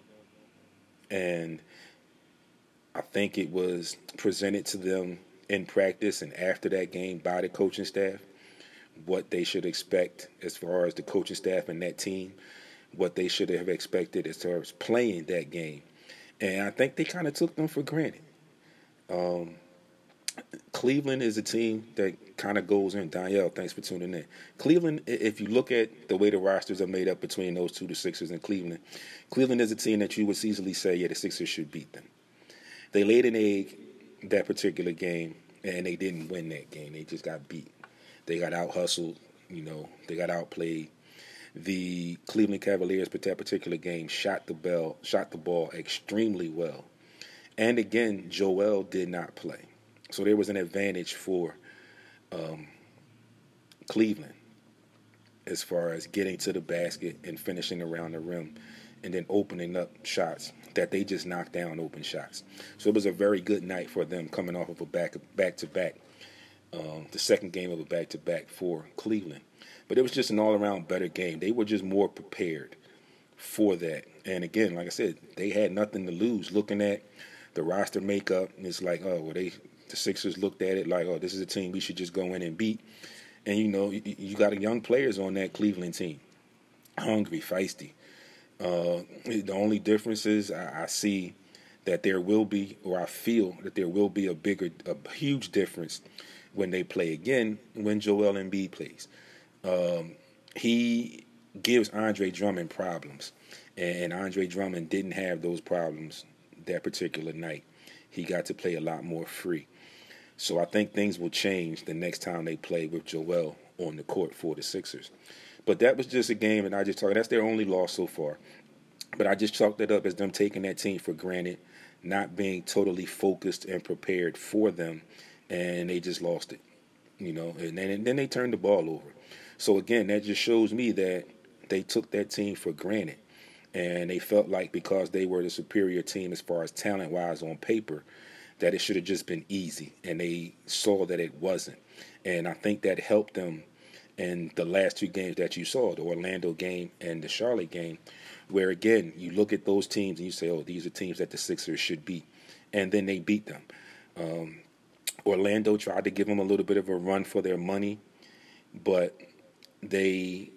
and I think it was presented to them in practice and after that game by the coaching staff what they should expect as far as the coaching staff and that team, what they should have expected as far as playing that game, and I think they kind of took them for granted. Um, Cleveland is a team that kind of goes in. Danielle, thanks for tuning in. Cleveland, if you look at the way the rosters are made up between those two, the Sixers and Cleveland, Cleveland is a team that you would easily say, yeah, the Sixers should beat them. They laid an egg that particular game, and they didn't win that game. They just got beat. They got out hustled. You know, they got outplayed. The Cleveland Cavaliers, but that particular game, shot the bell, shot the ball extremely well. And again, Joel did not play. So there was an advantage for um, Cleveland as far as getting to the basket and finishing around the rim and then opening up shots that they just knocked down open shots. So it was a very good night for them coming off of a back back to back, the second game of a back to back for Cleveland. But it was just an all around better game. They were just more prepared for that. And again, like I said, they had nothing to lose. Looking at the roster makeup, it's like, oh, well, they the Sixers looked at it like, oh, this is a team we should just go in and beat. And you know, you, you got young players on that Cleveland team, hungry, feisty. Uh, the only difference is I, I, see that there will be, or I feel that there will be a bigger, a huge difference when they play again when Joel Embiid plays. Um, he gives Andre Drummond problems, and Andre Drummond didn't have those problems that particular night. He got to play a lot more free. So I think things will change the next time they play with Joel on the court for the Sixers. But that was just a game, and I just talked. That's their only loss so far. But I just chalked it up as them taking that team for granted, not being totally focused and prepared for them, and they just lost it. You know, and then, and then they turned the ball over. So again, that just shows me that they took that team for granted, and they felt like because they were the superior team as far as talent wise on paper, that it should have just been easy, and they saw that it wasn't. And I think that helped them in the last two games that you saw, the Orlando game and the Charlotte game, where again you look at those teams and you say, "Oh, these are teams that the Sixers should beat," and then they beat them. Um, Orlando tried to give them a little bit of a run for their money, but they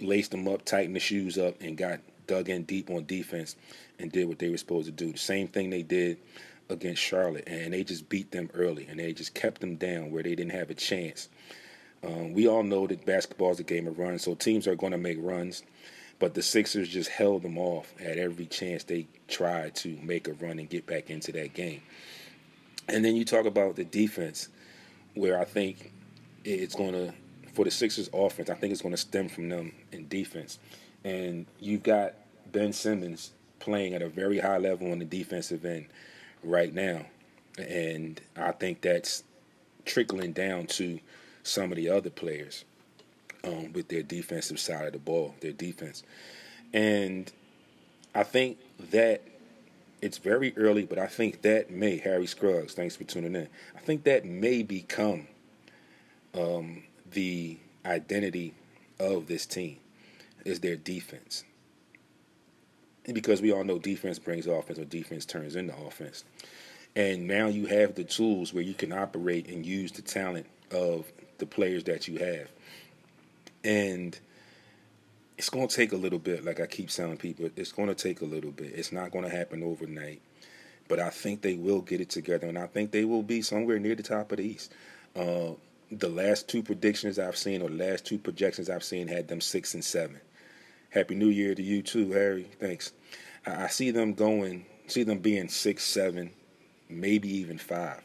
laced them up, tightened the shoes up, and got dug in deep on defense and did what they were supposed to do. The same thing they did against Charlotte, and they just beat them early, and they just kept them down where they didn't have a chance. Um, we all know that basketball is a game of runs, so teams are going to make runs, but the Sixers just held them off at every chance they tried to make a run and get back into that game. And then you talk about the defense, where I think it's going to, for the Sixers offense, I think it's going to stem from them in defense. And you've got Ben Simmons playing at a very high level on the defensive end right now. And I think that's trickling down to some of the other players um, with their defensive side of the ball, their defense. And I think that it's very early, but I think that may, Harry Scruggs, thanks for tuning in. I think that may become um, the identity of this team is their defense. Because we all know defense brings offense or defense turns into offense. And now you have the tools where you can operate and use the talent of the players that you have. And it's going to take a little bit, like I keep telling people, it's going to take a little bit. It's not going to happen overnight. But I think they will get it together, and I think they will be somewhere near the top of the East. Uh, the last two predictions I've seen, or the last two projections I've seen, had them six and seven. Happy New Year to you too, Harry. Thanks. I, see them going, see them being six, seven, maybe even five.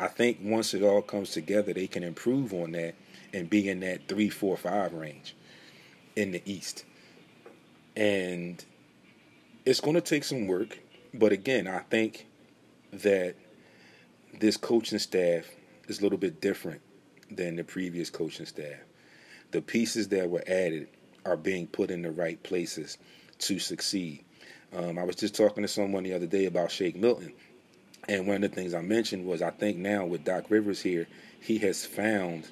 I think once it all comes together, they can improve on that and be in that three, four, five range in the East. And it's going to take some work. But again, I think that this coaching staff is a little bit different than the previous coaching staff. The pieces that were added are being put in the right places to succeed. Um, I was just talking to someone the other day about Shake Milton. And one of the things I mentioned was I think now with Doc Rivers here, he has found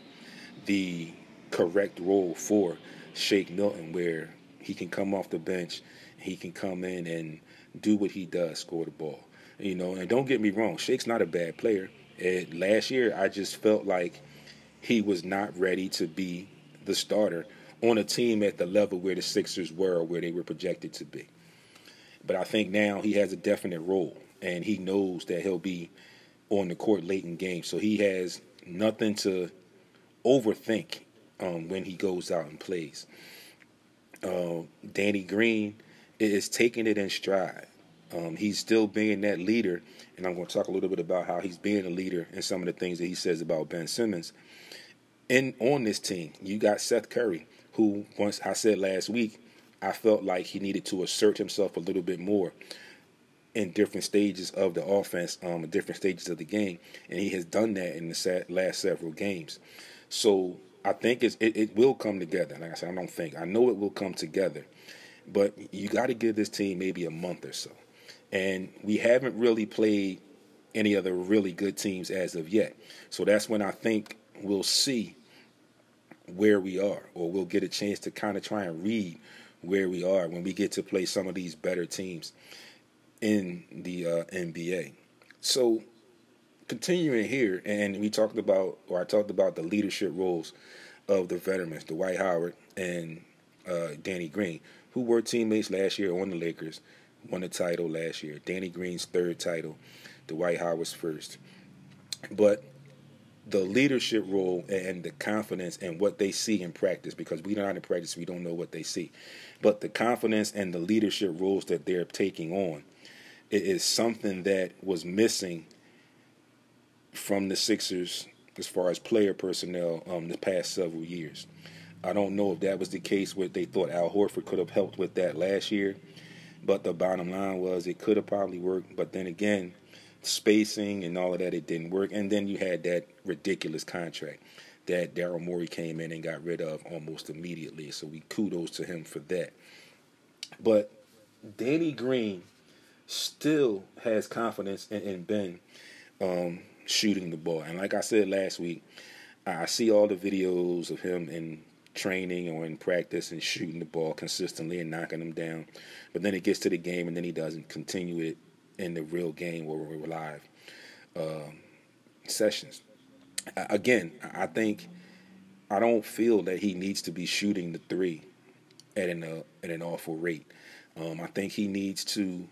the correct role for Shake Milton, where he can come off the bench, he can come in and do what he does, score the ball. You know, and don't get me wrong, Shake's not a bad player. And last year, I just felt like he was not ready to be the starter on a team at the level where the Sixers were, or where they were projected to be. But I think now he has a definite role, and he knows that he'll be on the court late in games, so he has nothing to overthink um, when he goes out and plays. Uh, Danny Green is taking it in stride. Um, he's still being that leader, and I'm going to talk a little bit about how he's being a leader and some of the things that he says about Ben Simmons. And on this team, you got Seth Curry, who once I said last week, I felt like he needed to assert himself a little bit more in different stages of the offense, um, different stages of the game, and he has done that in the last several games. So I think it, it will come together. Like I said, I don't think. I know it will come together. But you got to give this team maybe a month or so. And we haven't really played any other really good teams as of yet. So that's when I think we'll see where we are, or we'll get a chance to kind of try and read where we are when we get to play some of these better teams in the uh, NBA. So continuing here, and we talked about, or I talked about the leadership roles of the veterans, Dwight Howard and uh, Danny Green, who were teammates last year on the Lakers, won the title last year. Danny Green's third title, Dwight Howard's first. But the leadership role and the confidence and what they see in practice, because we're not in practice, we don't know what they see. But the confidence and the leadership roles that they're taking on it is something that was missing from the Sixers as far as player personnel um, the past several years. I don't know if that was the case where they thought Al Horford could have helped with that last year, but the bottom line was it could have probably worked. But then again, spacing and all of that, it didn't work. And then you had that ridiculous contract that Daryl Morey came in and got rid of almost immediately. So we kudos to him for that. But Danny Green still has confidence in, in Ben. Um, shooting the ball. And like I said last week, I see all the videos of him in training or in practice and shooting the ball consistently and knocking them down. But then it gets to the game and then he doesn't continue it in the real game where we were live um, sessions. Again, I think I don't feel that he needs to be shooting the three at an uh, at an awful rate. Um, I think he needs to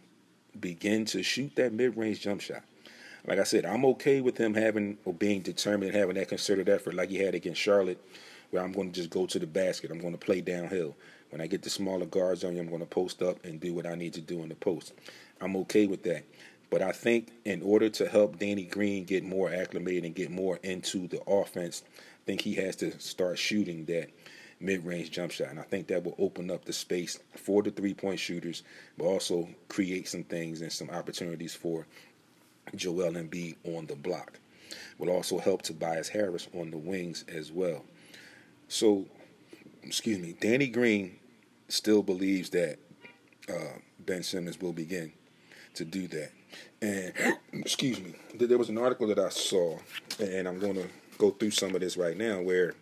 begin to shoot that mid range jump shot. like I said, I'm okay with him having or being determined and having that concerted effort like he had against Charlotte, where I'm going to just go to the basket. I'm going to play downhill. When I get the smaller guards on you, I'm going to post up and do what I need to do in the post. I'm okay with that. But I think in order to help Danny Green get more acclimated and get more into the offense, I think he has to start shooting that mid-range jump shot. And I think that will open up the space for the three-point shooters, but also create some things and some opportunities for Joel Embiid on the block. Will also help Tobias Harris on the wings as well. So, excuse me, Danny Green still believes that uh, Ben Simmons will begin to do that. And excuse me, there was an article that I saw, and I'm going to go through some of this right now, where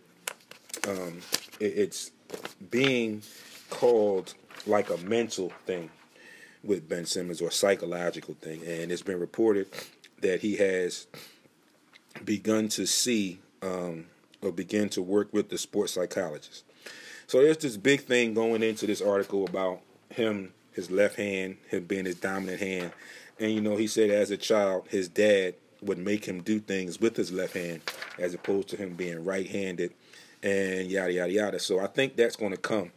um, it's being called like a mental thing with Ben Simmons or psychological thing, and it's been reported that he has begun to see um, or begin to work with the sports psychologist. So there's this big thing going into this article about him, his left hand, him being his dominant hand, and you know he said as a child his dad would make him do things with his left hand as opposed to him being right-handed and yada yada yada. So I think that's going to come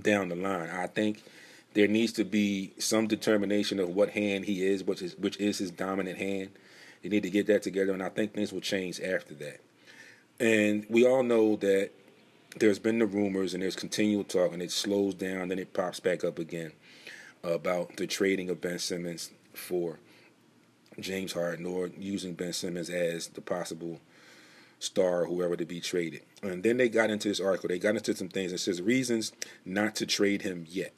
down the line. I think there needs to be some determination of what hand he is, which is which is his dominant hand. You need to get that together, and I think things will change after that. And we all know that there's been the rumors and there's continual talk, and it slows down, then it pops back up again about the trading of Ben Simmons for James Harden or using Ben Simmons as the possible star whoever to be traded. And then they got into this article. They got into some things. It says reasons not to trade him yet.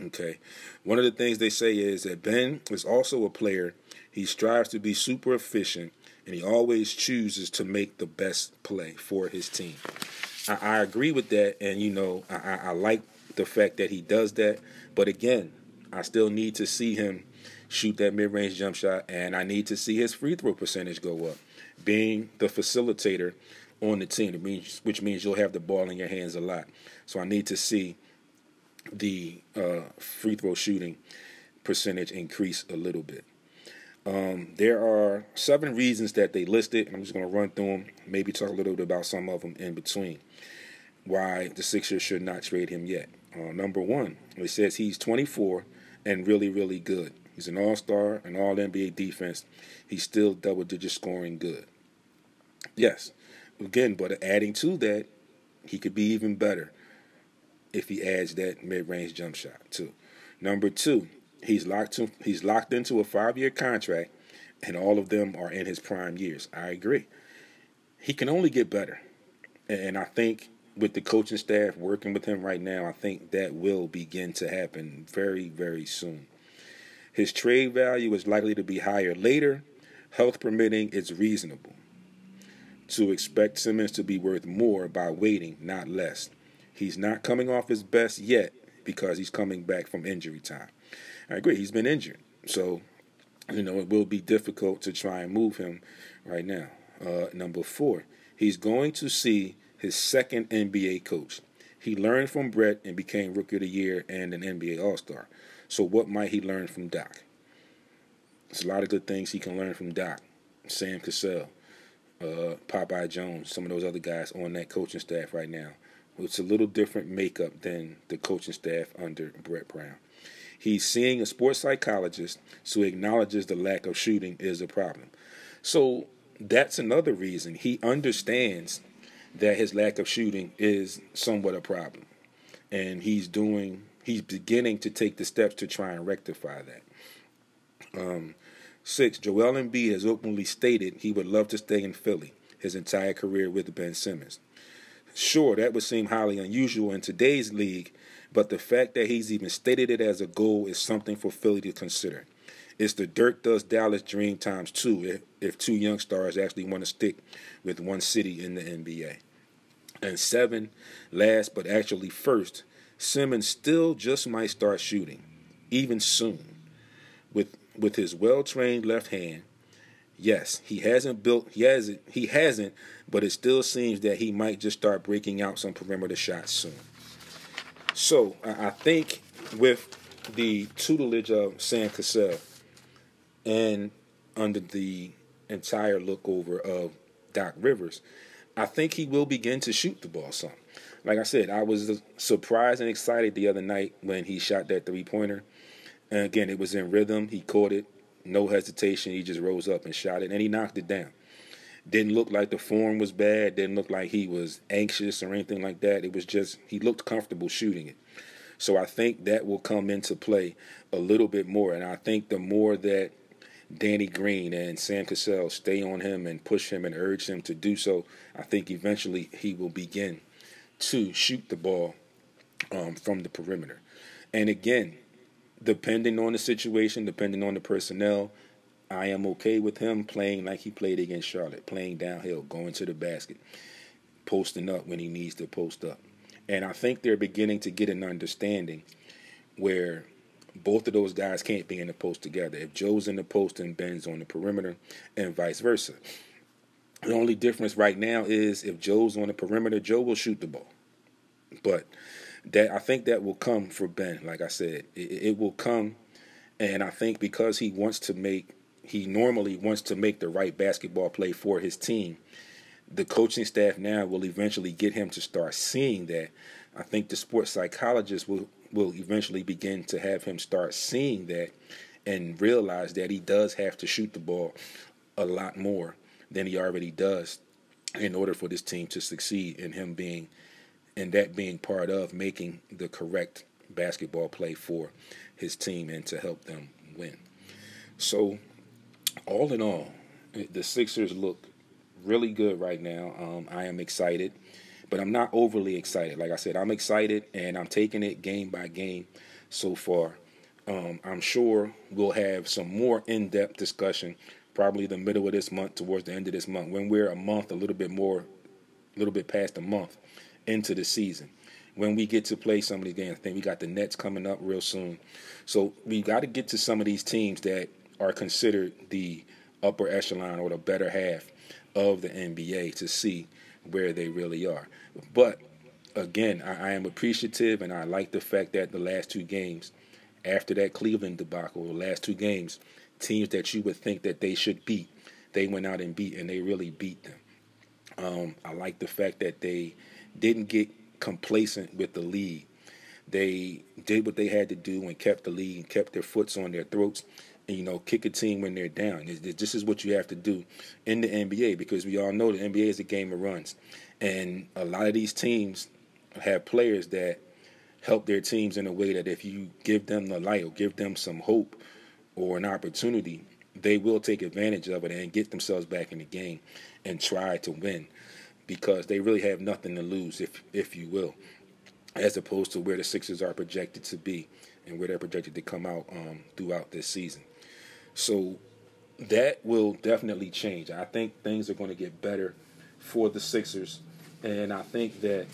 Okay. One of the things they say is that Ben is also a player. He strives to be super efficient and he always chooses to make the best play for his team. I, I agree with that. And, you know, I, I, I like the fact that he does that. But again, I still need to see him shoot that mid range jump shot and I need to see his free throw percentage go up. Being the facilitator on the team, means, which means you'll have the ball in your hands a lot. So I need to see the uh, free throw shooting percentage increase a little bit. Um, there are seven reasons that they listed. I'm just going to run through them, maybe talk a little bit about some of them in between. Why the Sixers should not trade him yet. Uh, number one, it says he's 24 and really, really good. He's an all star, an all NBA defense. He's still double digit scoring good. Yes, again, but adding to that, he could be even better if he adds that mid-range jump shot too. Number two, he's locked to, he's locked into a five-year contract, and all of them are in his prime years. I agree. He can only get better, and I think with the coaching staff working with him right now, I think that will begin to happen very, very soon. His trade value is likely to be higher later. Health permitting, it's reasonable to expect Simmons to be worth more by waiting, not less. He's not coming off his best yet because he's coming back from injury time. I agree, he's been injured. So, you know, it will be difficult to try and move him right now. Uh, number four, he's going to see his second NBA coach. He learned from Brett and became Rookie of the Year and an NBA All Star. So, what might he learn from Doc? There's a lot of good things he can learn from Doc, Sam Cassell, uh, Popeye Jones, some of those other guys on that coaching staff right now. It's a little different makeup than the coaching staff under Brett Brown. He's seeing a sports psychologist, so he acknowledges the lack of shooting is a problem. So that's another reason he understands that his lack of shooting is somewhat a problem, and he's doing he's beginning to take the steps to try and rectify that. Um, Six, Joel Embiid has openly stated he would love to stay in Philly his entire career with Ben Simmons. Sure, that would seem highly unusual in today's league, but the fact that he's even stated it as a goal is something for Philly to consider. It's the Dirk does Dallas dream times two if, if two young stars actually want to stick with one city in the NBA. And seven, last but actually first, Simmons still just might start shooting, even soon. With with his well-trained left hand. Yes, he hasn't built he hasn't he hasn't, but it still seems that he might just start breaking out some perimeter shots soon. So I think with the tutelage of Sam Cassell and under the entire look over of Doc Rivers, I think he will begin to shoot the ball some. Like I said, I was surprised and excited the other night when he shot that three pointer. And again, it was in rhythm. He caught it, no hesitation. He just rose up and shot it, and he knocked it down. Didn't look like the form was bad. Didn't look like he was anxious or anything like that. It was just he looked comfortable shooting it. So I think that will come into play a little bit more. And I think the more that Danny Green and Sam Cassell stay on him and push him and urge him to do so, I think eventually he will begin to shoot the ball um, from the perimeter. And again, depending on the situation, depending on the personnel, I am okay with him playing like he played against Charlotte, playing downhill, going to the basket, posting up when he needs to post up. And I think they're beginning to get an understanding where both of those guys can't be in the post together. If Joe's in the post and Ben's on the perimeter, and vice versa. The only difference right now is if Joe's on the perimeter, Joe will shoot the ball. But that I think that will come for Ben. Like I said, it, it will come, and I think because he wants to make, he normally wants to make the right basketball play for his team. The coaching staff now will eventually get him to start seeing that. I think the sports psychologist will will eventually begin to have him start seeing that and realize that he does have to shoot the ball a lot more than he already does in order for this team to succeed and him being and that being part of making the correct basketball play for his team and to help them win. So all in all, the Sixers look really good right now. Um, I am excited but I'm not overly excited. Like I said, I'm excited and I'm taking it game by game so far. Um, I'm sure we'll have some more in depth discussion probably the middle of this month, towards the end of this month, when we're a month, a little bit more, a little bit past a month into the season. When we get to play some of these games, I think we got the Nets coming up real soon. So we got to get to some of these teams that are considered the upper echelon or the better half of the NBA to see where they really are. But again, I, I, am appreciative and I like the fact that the last two games, after that Cleveland debacle, the last two games, teams that you would think that they should beat, they went out and beat, and they really beat them. Um, I like the fact that they didn't get complacent with the lead. They did what they had to do and kept the lead and kept their foots on their throats and, you know, kick a team when they're down. This is what you have to do in the NBA because we all know the NBA is a game of runs. And a lot of these teams have players that help their teams in a way that if you give them the light or give them some hope or an opportunity, they will take advantage of it and get themselves back in the game and try to win because they really have nothing to lose, if if you will, as opposed to where the Sixers are projected to be and where they're projected to come out um, throughout this season. So that will definitely change. I think things are going to get better for the Sixers and I think that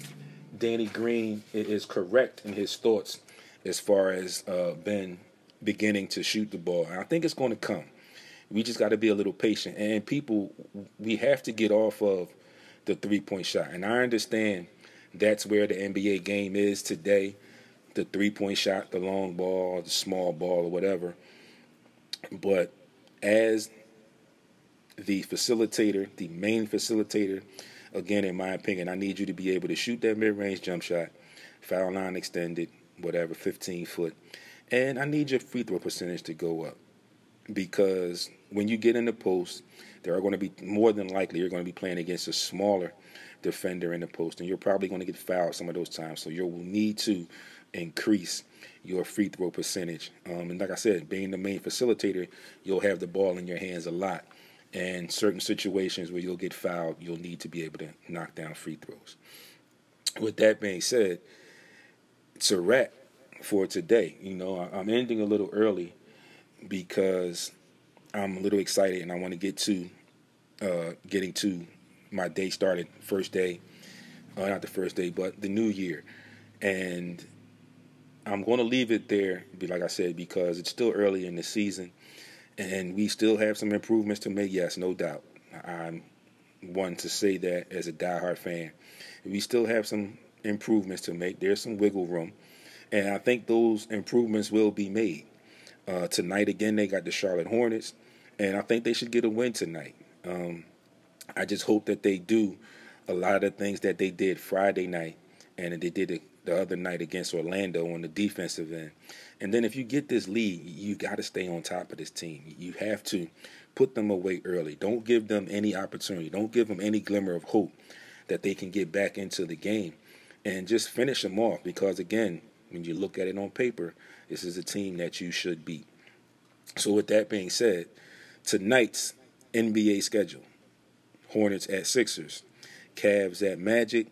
Danny Green is correct in his thoughts as far as uh, Ben beginning to shoot the ball. And I think it's going to come. We just got to be a little patient. And people, we have to get off of the three point shot. And I understand that's where the NBA game is today the three point shot, the long ball, the small ball, or whatever. But as the facilitator, the main facilitator, again, in my opinion, I need you to be able to shoot that mid range jump shot, foul line extended, whatever, 15 foot. And I need your free throw percentage to go up because when you get in the post, there are going to be more than likely you're going to be playing against a smaller defender in the post, and you're probably going to get fouled some of those times. So you'll need to increase your free throw percentage. Um, and like I said, being the main facilitator, you'll have the ball in your hands a lot and certain situations where you'll get fouled, you'll need to be able to knock down free throws. With that being said, it's a wrap for today. You know, I'm ending a little early because I'm a little excited and I want to get to uh, getting to my day started first day, uh, not the first day, but the new year, and I'm going to leave it there. Like I said, because it's still early in the season and we still have some improvements to make. Yes, no doubt. I'm one to say that as a diehard fan. We still have some improvements to make. There's some wiggle room, and I think those improvements will be made. Uh, tonight again, they got the Charlotte Hornets, and I think they should get a win tonight. Um, I just hope that they do a lot of the things that they did Friday night and they did it the other night against Orlando on the defensive end. And then if you get this lead, you got to stay on top of this team. You have to put them away early. Don't give them any opportunity. Don't give them any glimmer of hope that they can get back into the game and just finish them off because again, when you look at it on paper, this is a team that you should beat. So with that being said, tonight's NBA schedule. Hornets at Sixers, Cavs at Magic,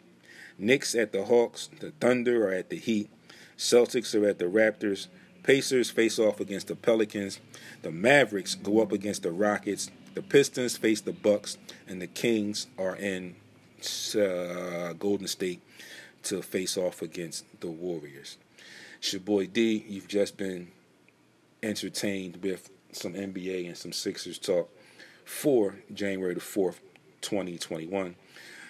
Knicks at the Hawks, the Thunder are at the Heat, Celtics are at the Raptors, Pacers face off against the Pelicans, the Mavericks go up against the Rockets, the Pistons face the Bucks, and the Kings are in uh, Golden State to face off against the Warriors. It's your boy D. You've just been entertained with some NBA and some Sixers talk for January the 4th, 2021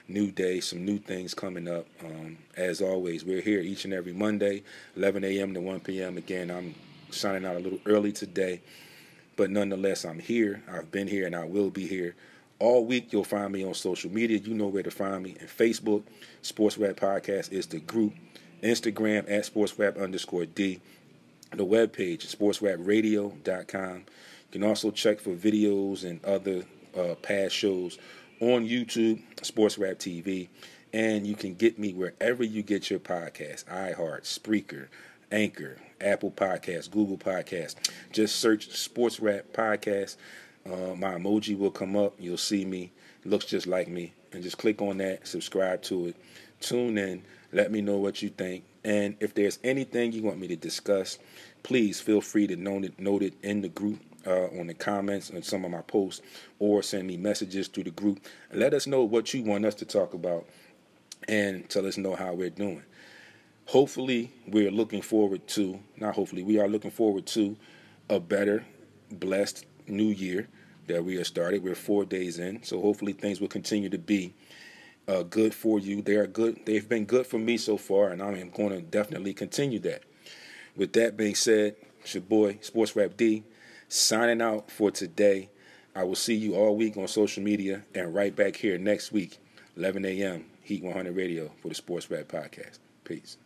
new day, some new things coming up. Um, as always, we're here each and every Monday, 11 a.m. to 1 p.m. Again, I'm signing out a little early today, but nonetheless, I'm here. I've been here and I will be here. All week, you'll find me on social media. You know where to find me. And Facebook, Sports Rap Podcast is the group. Instagram at Sports Rap underscore D. The webpage, sportsrapradio.com. You can also check for videos and other uh, past shows on YouTube, Sports Rap TV, and you can get me wherever you get your podcast iHeart, Spreaker, Anchor, Apple Podcasts, Google Podcasts. Just search Sports Rap Podcast. Uh, my emoji will come up. You'll see me. It looks just like me. And just click on that, subscribe to it, tune in, let me know what you think. And if there's anything you want me to discuss, please feel free to note it, note it in the group uh, on the comments on some of my posts or send me messages through the group. Let us know what you want us to talk about and tell us know how we're doing. Hopefully, we're looking forward to, not hopefully, we are looking forward to a better, blessed new year that we have started. We're four days in, so hopefully things will continue to be uh, good for you. They are good. They've been good for me so far, and I am going to definitely continue that. With that being said, it's your boy Sports Rap D signing out for today. I will see you all week on social media and right back here next week, 11 a.m. Heat 100 Radio for the Sports Rap Podcast. Peace.